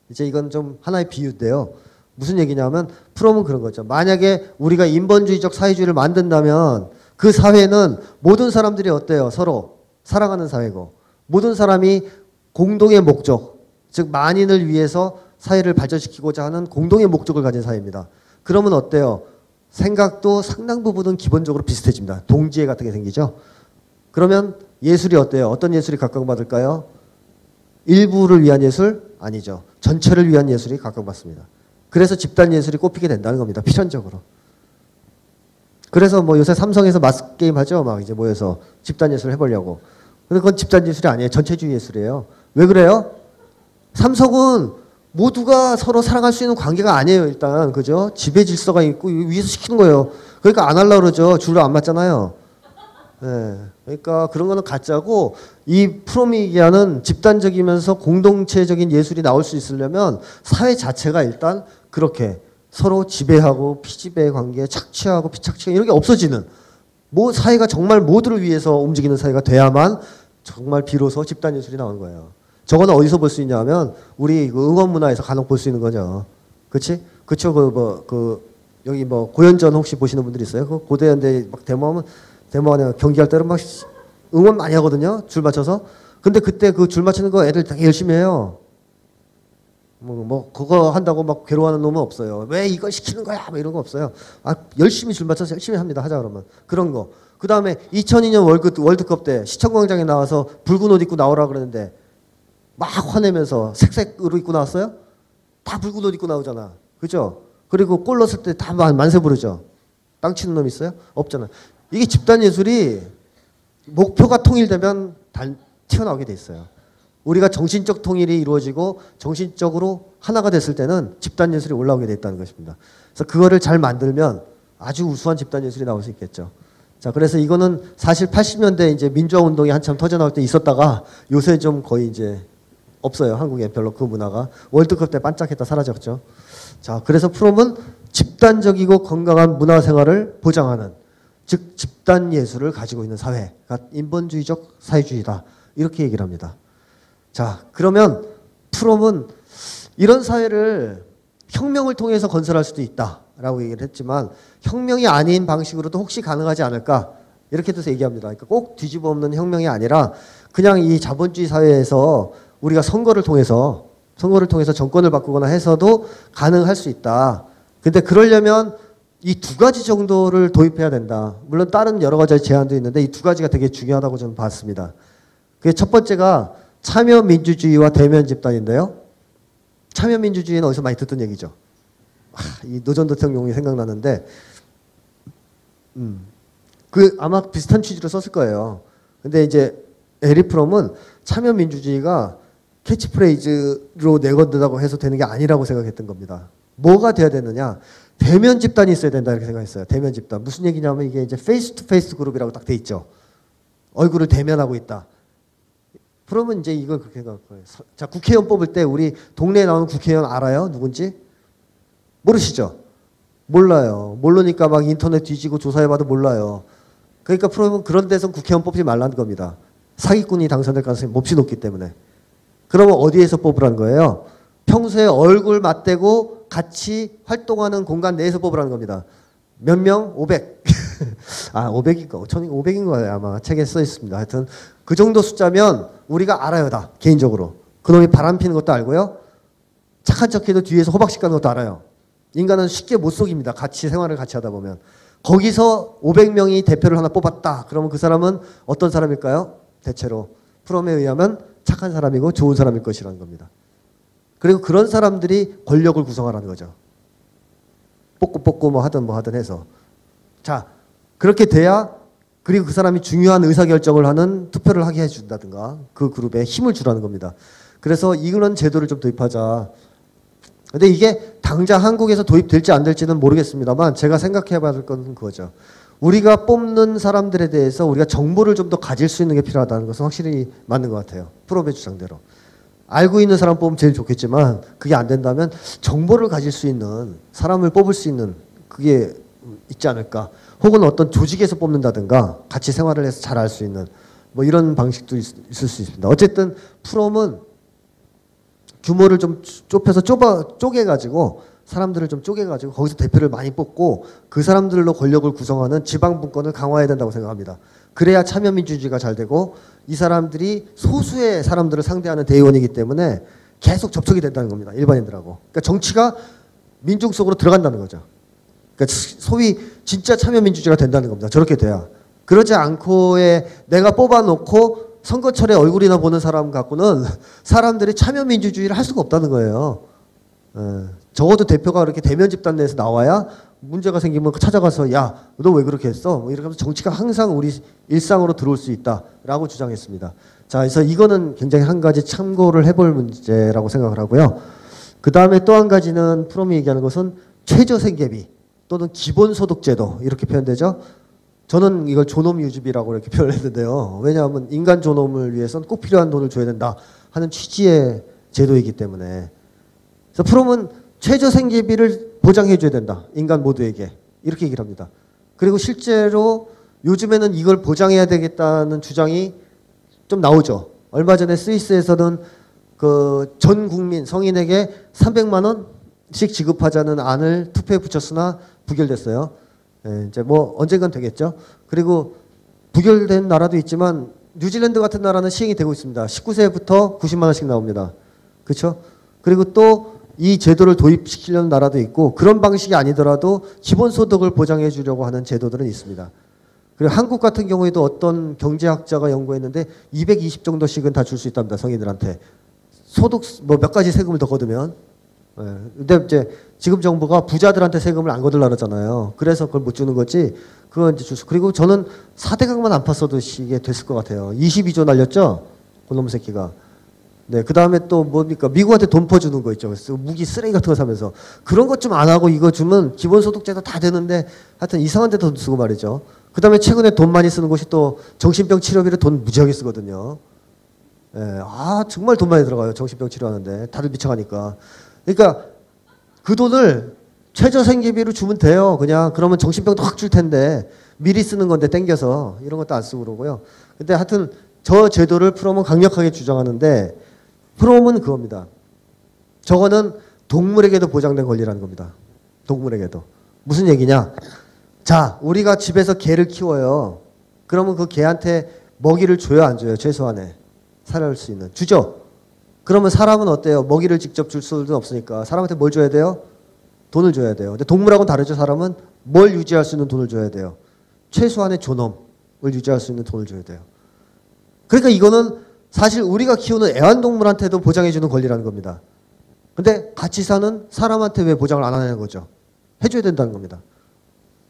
이제 이건 좀 하나의 비유인데요. 무슨 얘기냐면 프롬은 그런 거죠. 만약에 우리가 인본주의적 사회주의를 만든다면 그 사회는 모든 사람들이 어때요? 서로 사랑하는 사회고 모든 사람이 공동의 목적, 즉 만인을 위해서 사회를 발전시키고자 하는 공동의 목적을 가진 사회입니다. 그러면 어때요? 생각도 상당 부분은 기본적으로 비슷해집니다. 동지애 같은 게 생기죠. 그러면 예술이 어때요? 어떤 예술이 각광받을까요? 일부를 위한 예술? 아니죠. 전체를 위한 예술이 각광받습니다. 그래서 집단 예술이 꼽히게 된다는 겁니다. 필연적으로. 그래서 뭐 요새 삼성에서 마스 게임 하죠. 막 이제 모여서 집단 예술 해보려고. 근데 그건 집단 예술이 아니에요. 전체주의 예술이에요. 왜 그래요? 삼성은 모두가 서로 사랑할 수 있는 관계가 아니에요. 일단 그죠? 지배 질서가 있고 위에서 시키는 거예요. 그러니까 안 하려고 그러죠. 줄을 안 맞잖아요. 네. 그러니까 그런 거는 가짜고 이 프로미기아는 집단적이면서 공동체적인 예술이 나올 수 있으려면 사회 자체가 일단 그렇게 서로 지배하고 피지배 관계, 착취하고 피착취 이런 게 없어지는 뭐 사회가 정말 모두를 위해서 움직이는 사회가 돼야만 정말 비로소 집단 예술이 나오는 거예요. 저거는 어디서 볼 수 있냐면 우리 그 응원 문화에서 간혹 볼 수 있는 거죠. 그렇지? 그쵸? 그 뭐 그 여기 뭐 고연전 혹시 보시는 분들 있어요? 그 고대연대 막 데모하면 데모하냐 경기할 때는 막 응원 많이 하거든요. 줄 맞춰서. 근데 그때 그 줄 맞추는 거 애들 되게 열심히 해요. 뭐, 뭐, 그거 한다고 막 괴로워하는 놈은 없어요. 왜 이걸 시키는 거야? 뭐 이런 거 없어요. 아, 열심히 줄 맞춰서 열심히 합니다. 하자 그러면. 그런 거. 그 다음에 2002년 월드, 월드컵 때 시청광장에 나와서 붉은 옷 입고 나오라 그러는데 막 화내면서 색색으로 입고 나왔어요? 다 붉은 옷 입고 나오잖아. 그죠? 그리고 골 넣었을 때 다 만세 부르죠. 땅 치는 놈 있어요? 없잖아. 이게 집단 예술이 목표가 통일되면 단 튀어나오게 돼 있어요. 우리가 정신적 통일이 이루어지고 정신적으로 하나가 됐을 때는 집단 예술이 올라오게 돼 있다는 것입니다. 그래서 그거를 잘 만들면 아주 우수한 집단 예술이 나올 수 있겠죠. 자, 그래서 이거는 사실 80년대 이제 민주화 운동이 한참 터져 나올 때 있었다가 요새 좀 거의 이제 없어요. 한국에 별로 그 문화가. 월드컵 때 반짝했다 사라졌죠. 자, 그래서 프롬은 집단적이고 건강한 문화 생활을 보장하는 즉 집단 예술을 가지고 있는 사회가 인본주의적 사회주의다. 이렇게 얘기를 합니다. 자, 그러면 프롬은 이런 사회를 혁명을 통해서 건설할 수도 있다라고 얘기를 했지만 혁명이 아닌 방식으로도 혹시 가능하지 않을까 이렇게 해서 얘기합니다. 그러니까 꼭 뒤집어 엎는 혁명이 아니라 그냥 이 자본주의 사회에서 우리가 선거를 통해서 선거를 통해서 정권을 바꾸거나 해서도 가능할 수 있다. 근데 그러려면 이 두 가지 정도를 도입해야 된다. 물론 다른 여러 가지 제한도 있는데 이 두 가지가 되게 중요하다고 저는 봤습니다. 그게 첫 번째가 참여 민주주의와 대면 집단인데요. 참여 민주주의는 어디서 많이 듣던 얘기죠. 아, 이 노 전 대통령이 생각나는데, 음, 그 아마 비슷한 취지로 썼을 거예요. 근데 이제 에리히 프롬은 참여 민주주의가 캐치프레이즈로 내건다고 해서 되는 게 아니라고 생각했던 겁니다. 뭐가 돼야 되느냐? 대면 집단이 있어야 된다 이렇게 생각했어요. 대면 집단. 무슨 얘기냐면 이게 이제 face to face group이라고 딱 돼 있죠. 얼굴을 대면하고 있다. 그러면 이제 이걸 그렇게 생각할 거예요. 자, 국회의원 뽑을 때 우리 동네에 나오는 국회의원 알아요? 누군지? 모르시죠? 몰라요. 모르니까 막 인터넷 뒤지고 조사해봐도 몰라요. 그러니까 프로그램은 그런 데서 국회의원 뽑지 말라는 겁니다. 사기꾼이 당선될 가능성이 몹시 높기 때문에. 그러면 어디에서 뽑으라는 거예요? 평소에 얼굴 맞대고 같이 활동하는 공간 내에서 뽑으라는 겁니다. 몇 명? 500. 아, 500인가? 5천인 500인 거예요. 아마 책에 써 있습니다. 하여튼 그 정도 숫자면 우리가 알아요, 다. 개인적으로. 그놈이 바람 피는 것도 알고요. 착한 척 해도 뒤에서 호박씩 가는 것도 알아요. 인간은 쉽게 못 속입니다. 같이 생활을 같이 하다 보면. 거기서 500명이 대표를 하나 뽑았다. 그러면 그 사람은 어떤 사람일까요? 대체로 프롬에 의하면 착한 사람이고 좋은 사람일 것이라는 겁니다. 그리고 그런 사람들이 권력을 구성하라는 거죠. 뽑고 뽑고 뭐 하든 뭐 하든 해서. 자, 그렇게 돼야 그리고 그 사람이 중요한 의사결정을 하는 투표를 하게 해준다든가 그 그룹에 힘을 주라는 겁니다. 그래서 이런 제도를 좀 도입하자. 근데 이게 당장 한국에서 도입될지 안 될지는 모르겠습니다만 제가 생각해 봐야 건 그거죠. 우리가 뽑는 사람들에 대해서 우리가 정보를 좀 더 가질 수 있는 게 필요하다는 것은 확실히 맞는 것 같아요. 프로베 주장대로. 알고 있는 사람 뽑으면 제일 좋겠지만 그게 안 된다면 정보를 가질 수 있는 사람을 뽑을 수 있는 그게 있지 않을까. 혹은 어떤 조직에서 뽑는다든가 같이 생활을 해서 잘 알 수 있는 뭐 이런 방식도 있, 을수 있습니다. 어쨌든 프롬은 규모를 좀 좁혀서 좁아 쪼개가지고 사람들을 좀 쪼개가지고 거기서 대표를 많이 뽑고 그 사람들로 권력을 구성하는 지방 분권을 강화해야 된다고 생각합니다. 그래야 참여민주주의가 잘 되고 이 사람들이 소수의 사람들을 상대하는 대의원이기 때문에 계속 접촉이 된다는 겁니다. 일반인들하고. 그러니까 정치가 민중 속으로 들어간다는 거죠. 그러니까 소위 진짜 참여민주주의가 된다는 겁니다. 저렇게 돼야. 그러지 않고에 내가 뽑아놓고 선거철에 얼굴이나 보는 사람 갖고는 사람들이 참여민주주의를 할 수가 없다는 거예요. 에, 예. 적어도 대표가 그렇게 대면 집단 내에서 나와야 문제가 생기면 찾아가서 야 너 왜 그렇게 했어? 뭐 이렇게 하면서 정치가 항상 우리 일상으로 들어올 수 있다라고 주장했습니다. 자, 그래서 이거는 굉장히 한 가지 참고를 해볼 문제라고 생각을 하고요. 그 다음에 또 한 가지는 프롬이 얘기하는 것은 최저생계비 또는 기본소득제도 이렇게 표현되죠. 저는 이걸 존엄 유지비라고 이렇게 표현했는데요. 왜냐하면 인간 존엄을 위해서는 꼭 필요한 돈을 줘야 된다 하는 취지의 제도이기 때문에. 그래서 프롬은 최저 생계비를 보장해 줘야 된다. 인간 모두에게. 이렇게 얘기를 합니다. 그리고 실제로 요즘에는 이걸 보장해야 되겠다는 주장이 좀 나오죠. 얼마 전에 스위스에서는 그 전 국민 성인에게 300만 원씩 지급하자는 안을 투표에 붙였으나 부결됐어요. 예, 이제 뭐 언젠간 되겠죠. 그리고 부결된 나라도 있지만 뉴질랜드 같은 나라는 시행이 되고 있습니다. 19세부터 90만 원씩 나옵니다. 그렇죠? 그리고 또 이 제도를 도입시키려는 나라도 있고 그런 방식이 아니더라도 기본소득을 보장해 주려고 하는 제도들은 있습니다. 그리고 한국 같은 경우에도 어떤 경제학자가 연구했는데 220 정도씩은 다 줄 수 있답니다. 성인들한테. 소득 뭐 몇 가지 세금을 더 거두면. 예. 근데 이제 지금 정부가 부자들한테 세금을 안 거둘라 그러잖아요. 그래서 그걸 못 주는 거지. 그건 이제 줄 수. 그리고 저는 4대강만 안 팠어도 이게 됐을 것 같아요. 22조 날렸죠? 그놈 새끼가. 네, 그 다음에 또 뭡니까? 미국한테 돈 퍼주는 거 있죠. 무기 쓰레기 같은 거 사면서. 그런 것 좀 안 하고 이거 주면 기본소득제도 다 되는데 하여튼 이상한 데 돈 쓰고 말이죠. 그 다음에 최근에 돈 많이 쓰는 곳이 또 정신병 치료비를 돈 무지하게 쓰거든요. 예, 아, 정말 돈 많이 들어가요. 정신병 치료하는데. 다들 미쳐가니까. 그러니까 그 돈을 최저생계비로 주면 돼요. 그냥 그러면 정신병도 확 줄 텐데 미리 쓰는 건데 땡겨서 이런 것도 안 쓰고 그러고요. 근데 하여튼 저 제도를 프롬은 강력하게 주장하는데 프롬은 그겁니다. 저거는 동물에게도 보장된 권리라는 겁니다. 동물에게도. 무슨 얘기냐? 자, 우리가 집에서 개를 키워요. 그러면 그 개한테 먹이를 줘요, 안 줘요? 최소한에. 살아갈 수 있는. 주죠? 그러면 사람은 어때요? 먹이를 직접 줄 수는 없으니까. 사람한테 뭘 줘야 돼요? 돈을 줘야 돼요. 근데 동물하고는 다르죠, 사람은? 뭘 유지할 수 있는 돈을 줘야 돼요? 최소한의 존엄을 유지할 수 있는 돈을 줘야 돼요. 그러니까 이거는 사실 우리가 키우는 애완동물한테도 보장해주는 권리라는 겁니다. 근데 같이 사는 사람한테 왜 보장을 안 하는 거죠? 해줘야 된다는 겁니다.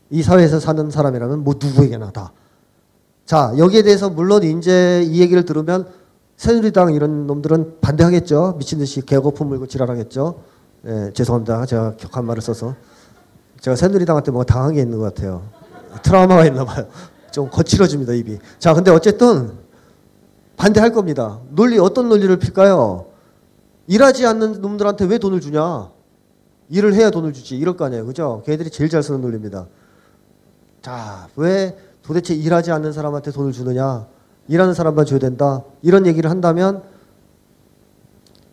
이 사회에서 사는 사람이라면 뭐 누구에게나 다. 자, 여기에 대해서 물론 이제 이 얘기를 들으면 새누리당 이런 놈들은 반대하겠죠. 미친 듯이 개거품 물고 지랄하겠죠. 예, 죄송합니다. 제가 격한 말을 써서. 제가 새누리당한테 뭐가 당한 게 있는 것 같아요. 트라우마가 있나 봐요. 좀 거칠어집니다, 입이. 자, 근데 어쨌든 반대할 겁니다. 논리, 어떤 논리를 필까요? 일하지 않는 놈들한테 왜 돈을 주냐? 일을 해야 돈을 주지. 이럴 거 아니에요. 그죠? 걔들이 제일 잘 쓰는 논리입니다. 자, 왜 도대체 일하지 않는 사람한테 돈을 주느냐? 일하는 사람만 줘야 된다. 이런 얘기를 한다면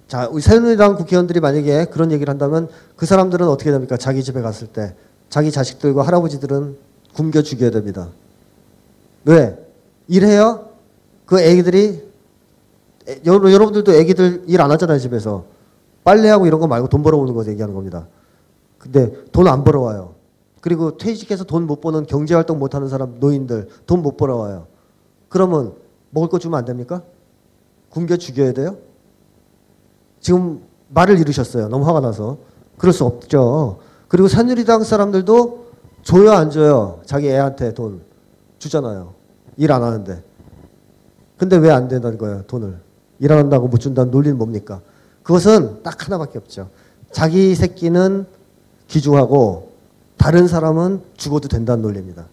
자, 우리 새누리당 국회의원들이 만약에 그런 얘기를 한다면 그 사람들은 어떻게 됩니까? 자기 집에 갔을 때 자기 자식들과 할아버지들은 굶겨 죽여야 됩니다. 왜? 일해요? 그 애기들이 여러분들도 애기들 일 안 하잖아요, 집에서. 빨래하고 이런 거 말고 돈 벌어오는 거 얘기하는 겁니다. 근데 돈 안 벌어와요. 그리고 퇴직해서 돈 못 버는 경제활동 못하는 사람 노인들 돈 못 벌어와요. 그러면 먹을 거 주면 안 됩니까? 굶겨 죽여야 돼요? 지금 말을 잃으셨어요. 너무 화가 나서. 그럴 수 없죠. 그리고 산유리당 사람들도 줘요 안 줘요? 자기 애한테 돈 주잖아요. 일 안 하는데. 근데 왜 안 된다는 거예요, 돈을. 일안 한다고 못 준다는 논리는 뭡니까? 그것은 딱 하나밖에 없죠. 자기 새끼는 귀중하고 다른 사람은 죽어도 된다는 논리입니다.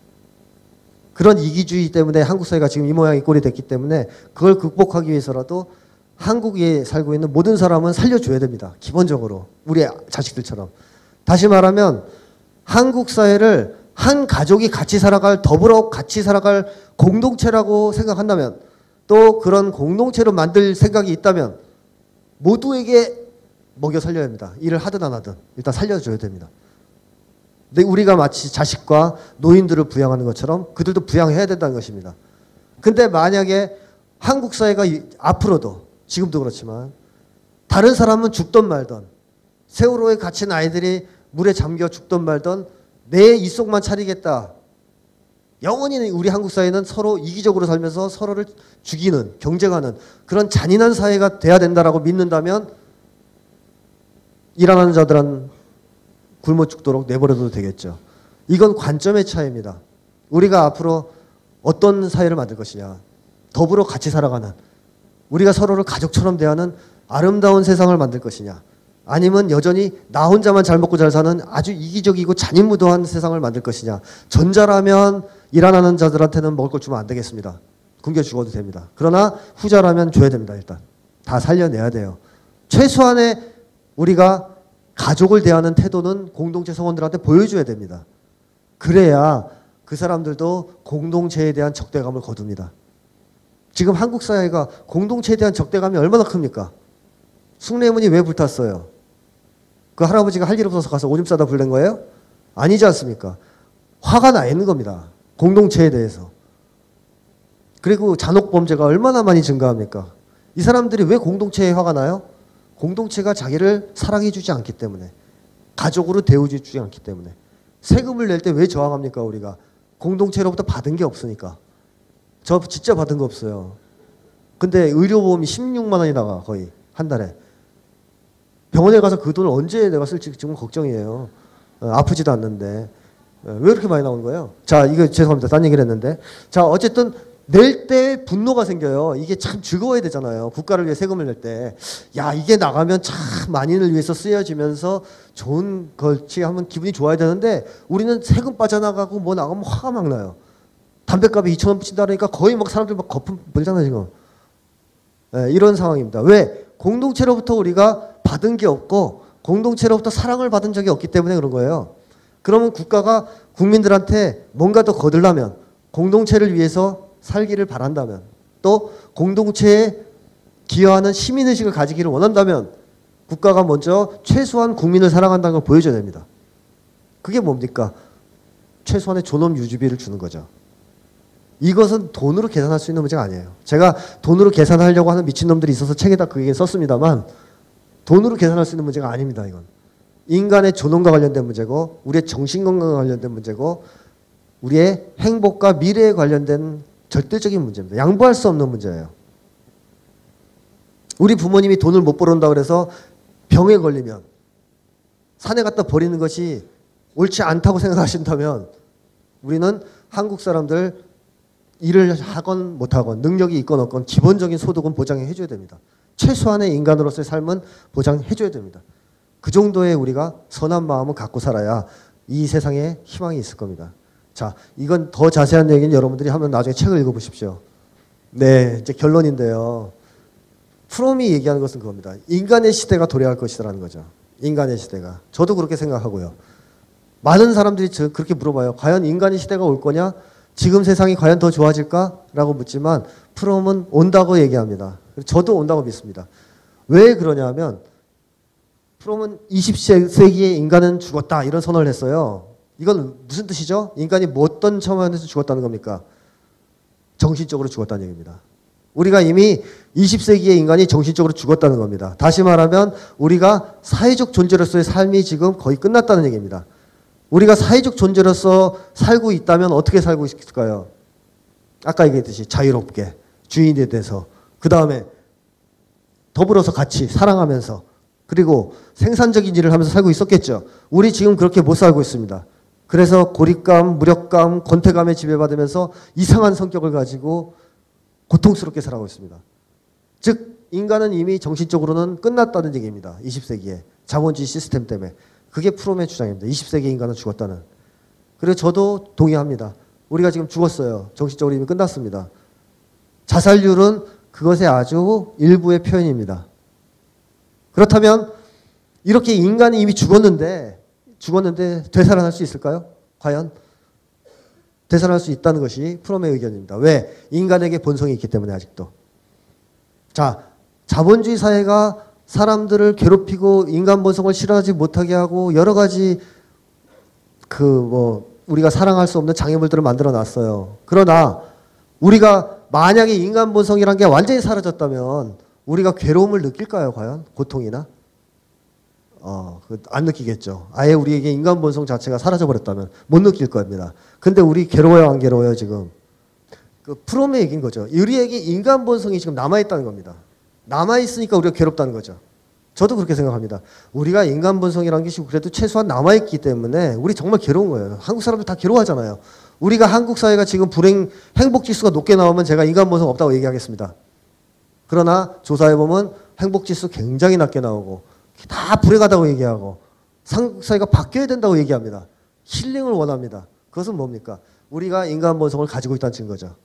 그런 이기주의 때문에 한국 사회가 지금 이 모양 이 꼴이 됐기 때문에 그걸 극복하기 위해서라도 한국에 살고 있는 모든 사람은 살려줘야 됩니다. 기본적으로. 우리 자식들처럼. 다시 말하면 한국 사회를 한 가족이 같이 살아갈, 더불어 같이 살아갈 공동체라고 생각한다면 또 그런 공동체로 만들 생각이 있다면 모두에게 먹여 살려야 합니다. 일을 하든 안 하든 일단 살려줘야 됩니다. 근데 우리가 마치 자식과 노인들을 부양하는 것처럼 그들도 부양해야 된다는 것입니다. 근데 만약에 한국 사회가 앞으로도 지금도 그렇지만 다른 사람은 죽던 말던 세월호에 갇힌 아이들이 물에 잠겨 죽던 말던 내 이속만 차리겠다. 영원히 우리 한국 사회는 서로 이기적으로 살면서 서로를 죽이는 경쟁하는 그런 잔인한 사회가 돼야 된다라고 믿는다면 일하는 자들은 굶어 죽도록 내버려둬도 되겠죠. 이건 관점의 차이입니다. 우리가 앞으로 어떤 사회를 만들 것이냐. 더불어 같이 살아가는 우리가 서로를 가족처럼 대하는 아름다운 세상을 만들 것이냐. 아니면 여전히 나 혼자만 잘 먹고 잘 사는 아주 이기적이고 잔인무도한 세상을 만들 것이냐. 전자라면 일안 하는 자들한테는 먹을 걸 주면 안 되겠습니다. 굶겨 죽어도 됩니다. 그러나 후자라면 줘야 됩니다. 일단 다 살려내야 돼요. 최소한의 우리가 가족을 대하는 태도는 공동체 성원들한테 보여줘야 됩니다. 그래야 그 사람들도 공동체에 대한 적대감을 거둡니다. 지금 한국 사회가 공동체에 대한 적대감이 얼마나 큽니까? 숭례문이 왜 불탔어요? 그 할아버지가 할 일 없어서 가서 오줌 싸다 불낸 거예요? 아니지 않습니까? 화가 나 있는 겁니다. 공동체에 대해서. 그리고 잔혹 범죄가 얼마나 많이 증가합니까? 이 사람들이 왜 공동체에 화가 나요? 공동체가 자기를 사랑해주지 않기 때문에 가족으로 대우해주지 않기 때문에 세금을 낼 때 왜 저항합니까 우리가 공동체로부터 받은 게 없으니까 저 진짜 받은 거 없어요. 근데 의료보험이 16만 원이 나가 거의 한 달에 병원에 가서 그 돈을 언제 내가 쓸지 지금 걱정이에요. 어, 아프지도 않는데 어, 왜 이렇게 많이 나오는 거예요? 자 이거 죄송합니다. 딴 얘기를 했는데 자 어쨌든 낼 때 분노가 생겨요. 이게 참 즐거워야 되잖아요. 국가를 위해 세금을 낼 때. 야, 이게 나가면 참 만인을 위해서 쓰여지면서 좋은 걸치 하면 기분이 좋아야 되는데 우리는 세금 빠져나가고 뭐 나가면 화가 막 나요. 담배값이 2천 원 붙인다 그러니까 거의 막 사람들 막 거품 불잖아요, 지금. 네, 이런 상황입니다. 왜? 공동체로부터 우리가 받은 게 없고 공동체로부터 사랑을 받은 적이 없기 때문에 그런 거예요. 그러면 국가가 국민들한테 뭔가 더 거들라면 공동체를 위해서 살기를 바란다면 또 공동체에 기여하는 시민의식을 가지기를 원한다면 국가가 먼저 최소한 국민을 사랑한다는 걸 보여줘야 됩니다. 그게 뭡니까? 최소한의 존엄 유지비를 주는 거죠. 이것은 돈으로 계산할 수 있는 문제가 아니에요. 제가 돈으로 계산하려고 하는 미친놈들이 있어서 책에다 그 얘기 썼습니다만 돈으로 계산할 수 있는 문제가 아닙니다. 이건. 인간의 존엄과 관련된 문제고 우리의 정신 건강과 관련된 문제고 우리의 행복과 미래에 관련된 절대적인 문제입니다. 양보할 수 없는 문제예요. 우리 부모님이 돈을 못 벌어온다 그래서 병에 걸리면 산에 갖다 버리는 것이 옳지 않다고 생각하신다면 우리는 한국 사람들 일을 하건 못하건 능력이 있건 없건 기본적인 소득은 보장해 줘야 됩니다. 최소한의 인간으로서의 삶은 보장해 줘야 됩니다. 그 정도의 우리가 선한 마음을 갖고 살아야 이 세상에 희망이 있을 겁니다. 자, 이건 더 자세한 얘기는 여러분들이 하면 나중에 책을 읽어보십시오. 네, 이제 결론인데요. 프롬이 얘기하는 것은 그겁니다. 인간의 시대가 도래할 것이라는 거죠. 인간의 시대가. 저도 그렇게 생각하고요. 많은 사람들이 그렇게 물어봐요. 과연 인간의 시대가 올 거냐? 지금 세상이 과연 더 좋아질까? 라고 묻지만 프롬은 온다고 얘기합니다. 저도 온다고 믿습니다. 왜 그러냐면 프롬은 20세기에 인간은 죽었다 이런 선언을 했어요. 이건 무슨 뜻이죠? 인간이 뭐 어떤 처마에서 죽었다는 겁니까? 정신적으로 죽었다는 얘기입니다. 우리가 이미 20세기의 인간이 정신적으로 죽었다는 겁니다. 다시 말하면 우리가 사회적 존재로서의 삶이 지금 거의 끝났다는 얘기입니다. 우리가 사회적 존재로서 살고 있다면 어떻게 살고 있을까요? 아까 얘기했듯이 자유롭게 주인에 대해서 그 다음에 더불어서 같이 사랑하면서 그리고 생산적인 일을 하면서 살고 있었겠죠. 우리 지금 그렇게 못 살고 있습니다. 그래서 고립감, 무력감, 권태감에 지배받으면서 이상한 성격을 가지고 고통스럽게 살아가고 있습니다. 즉 인간은 이미 정신적으로는 끝났다는 얘기입니다. 20세기에 자본주의 시스템 때문에 그게 프롬의 주장입니다. 20세기 인간은 죽었다는. 그리고 저도 동의합니다. 우리가 지금 죽었어요. 정신적으로 이미 끝났습니다. 자살률은 그것의 아주 일부의 표현입니다. 그렇다면 이렇게 인간이 이미 죽었는데 죽었는데 되살아날 수 있을까요? 과연? 되살아날 수 있다는 것이 프롬의 의견입니다. 왜? 인간에게 본성이 있기 때문에 아직도. 자, 자본주의 사회가 사람들을 괴롭히고 인간 본성을 실현하지 못하게 하고 여러 가지 그 뭐 우리가 사랑할 수 없는 장애물들을 만들어 놨어요. 그러나 우리가 만약에 인간 본성이란 게 완전히 사라졌다면 우리가 괴로움을 느낄까요, 과연? 고통이나? 어, 그안 느끼겠죠. 아예 우리에게 인간 본성 자체가 사라져버렸다면 못 느낄 겁니다. 근데 우리 괴로워요, 안 괴로워요, 지금? 그 프롬의 얘기인 거죠. 우리에게 인간 본성이 지금 남아있다는 겁니다. 남아있으니까 우리가 괴롭다는 거죠. 저도 그렇게 생각합니다. 우리가 인간 본성이라는 것이 그래도 최소한 남아있기 때문에 우리 정말 괴로운 거예요. 한국 사람들 다 괴로워하잖아요. 우리가 한국 사회가 지금 불행, 행복 지수가 높게 나오면 제가 인간 본성 없다고 얘기하겠습니다. 그러나 조사해 보면 행복 지수 굉장히 낮게 나오고 다 불행하다고 얘기하고 한국 사회가 바뀌어야 된다고 얘기합니다. 힐링을 원합니다. 그것은 뭡니까? 우리가 인간 본성을 가지고 있다는 증거죠.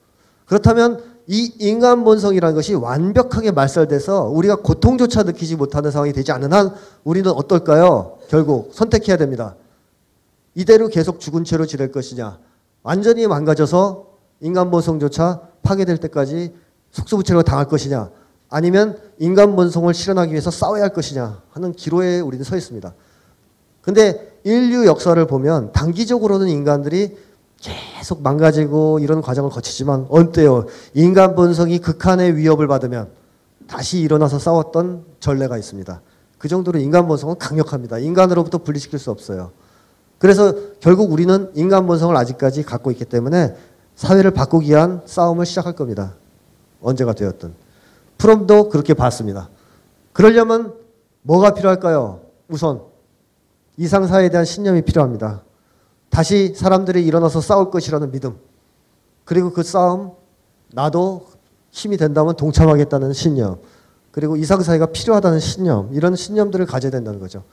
그렇다면 이 인간 본성이라는 것이 완벽하게 말살돼서 우리가 고통조차 느끼지 못하는 상황이 되지 않는 한 우리는 어떨까요? 결국 선택해야 됩니다. 이대로 계속 죽은 채로 지낼 것이냐? 완전히 망가져서 인간 본성조차 파괴될 때까지 속수무책으로 당할 것이냐? 아니면 인간 본성을 실현하기 위해서 싸워야 할 것이냐 하는 기로에 우리는 서 있습니다. 근데 인류 역사를 보면 단기적으로는 인간들이 계속 망가지고 이런 과정을 거치지만 언때요 인간 본성이 극한의 위협을 받으면 다시 일어나서 싸웠던 전례가 있습니다. 그 정도로 인간 본성은 강력합니다. 인간으로부터 분리시킬 수 없어요. 그래서 결국 우리는 인간 본성을 아직까지 갖고 있기 때문에 사회를 바꾸기 위한 싸움을 시작할 겁니다. 언제가 되었든. 프롬도 그렇게 봤습니다. 그러려면 뭐가 필요할까요? 우선 이상사회에 대한 신념이 필요합니다. 다시 사람들이 일어나서 싸울 것이라는 믿음. 그리고 그 싸움, 나도 힘이 된다면 동참하겠다는 신념. 그리고 이상사회가 필요하다는 신념. 이런 신념들을 가져야 된다는 거죠.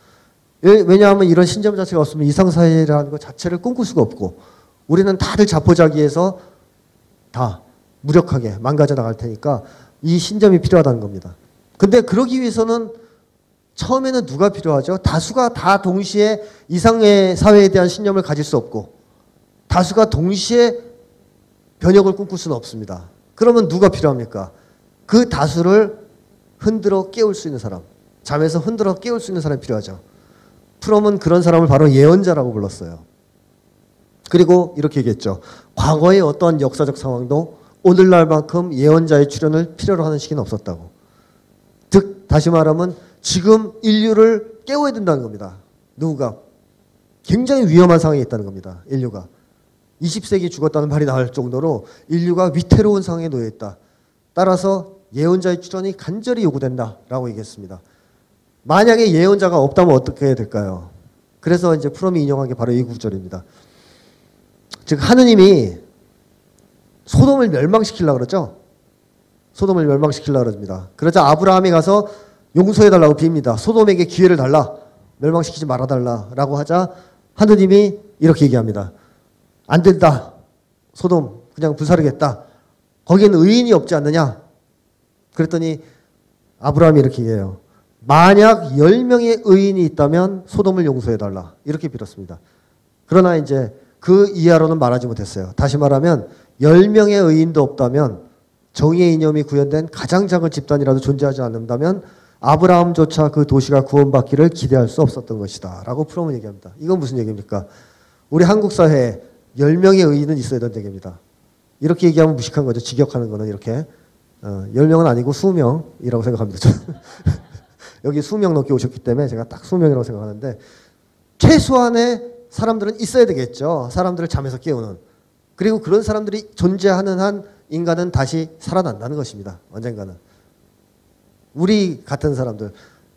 왜냐하면 이런 신념 자체가 없으면 이상사회라는 것 자체를 꿈꿀 수가 없고 우리는 다들 자포자기해서 다 무력하게 망가져 나갈 테니까 이 신념이 필요하다는 겁니다. 근데 그러기 위해서는 처음에는 누가 필요하죠? 다수가 다 동시에 이상의 사회에 대한 신념을 가질 수 없고 다수가 동시에 변혁을 꿈꿀 수는 없습니다. 그러면 누가 필요합니까? 그 다수를 흔들어 깨울 수 있는 사람. 잠에서 흔들어 깨울 수 있는 사람이 필요하죠. 프롬은 그런 사람을 바로 예언자라고 불렀어요. 그리고 이렇게 얘기했죠. 과거의 어떠한 역사적 상황도 오늘날만큼 예언자의 출현을 필요로 하는 시기는 없었다고. 즉 다시 말하면 지금 인류를 깨워야 된다는 겁니다. 누구가? 굉장히 위험한 상황에 있다는 겁니다. 인류가. 20세기 죽었다는 말이 나올 정도로 인류가 위태로운 상황에 놓여 있다. 따라서 예언자의 출현이 간절히 요구된다라고 얘기했습니다. 만약에 예언자가 없다면 어떻게 될까요? 그래서 이제 프롬이 인용한 게 바로 이 구절입니다. 즉 하느님이 소돔을 멸망시키려고 그러죠. 소돔을 멸망시키려고 그럽니다. 그러자 아브라함이 가서 용서해 달라고 빕니다. 소돔에게 기회를 달라. 멸망시키지 말아 달라라고 하자 하느님이 이렇게 얘기합니다. 안 된다. 소돔 그냥 불사르겠다. 거기에는 의인이 없지 않느냐? 그랬더니 아브라함이 이렇게 얘기해요. 만약 10명의 의인이 있다면 소돔을 용서해 달라. 이렇게 빌었습니다. 그러나 이제 그 이하로는 말하지 못했어요. 다시 말하면 10명의 의인도 없다면 정의의 이념이 구현된 가장 작은 집단이라도 존재하지 않는다면 아브라함조차 그 도시가 구원받기를 기대할 수 없었던 것이다. 라고 프롬은 얘기합니다. 이건 무슨 얘기입니까? 우리 한국 사회에 10명의 의인은 있어야 된다는 얘기입니다. 이렇게 얘기하면 무식한 거죠. 직역하는 거는 이렇게. 어, 10명은 아니고 20명이라고 생각합니다. 여기 20명 넘게 오셨기 때문에 제가 딱 20명이라고 생각하는데 최소한의 사람들은 있어야 되겠죠. 사람들을 잠에서 깨우는. 그리고 그런 사람들이 존재하는 한 인간은 다시 살아난다는 것입니다. 언젠가는. 우리 같은 사람들,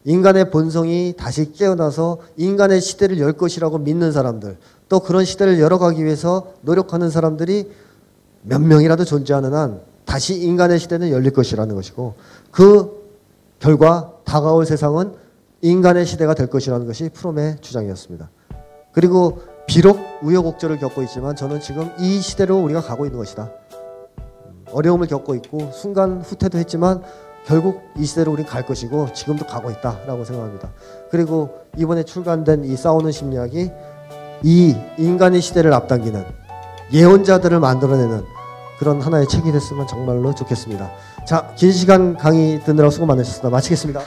인간의 본성이 다시 깨어나서 인간의 시대를 열 것이라고 믿는 사람들, 또 그런 시대를 열어가기 위해서 노력하는 사람들이 몇 명이라도 존재하는 한 다시 인간의 시대는 열릴 것이라는 것이고 그 결과 다가올 세상은 인간의 시대가 될 것이라는 것이 프롬의 주장이었습니다. 그리고 비록 우여곡절을 겪고 있지만 저는 지금 이 시대로 우리가 가고 있는 것이다. 어려움을 겪고 있고 순간 후퇴도 했지만 결국 이 시대로 우리는 갈 것이고 지금도 가고 있다라고 생각합니다. 그리고 이번에 출간된 이 싸우는 심리학이 이 인간의 시대를 앞당기는 예언자들을 만들어내는 그런 하나의 책이 됐으면 정말로 좋겠습니다. 자, 긴 시간 강의 듣느라 수고 많으셨습니다. 마치겠습니다.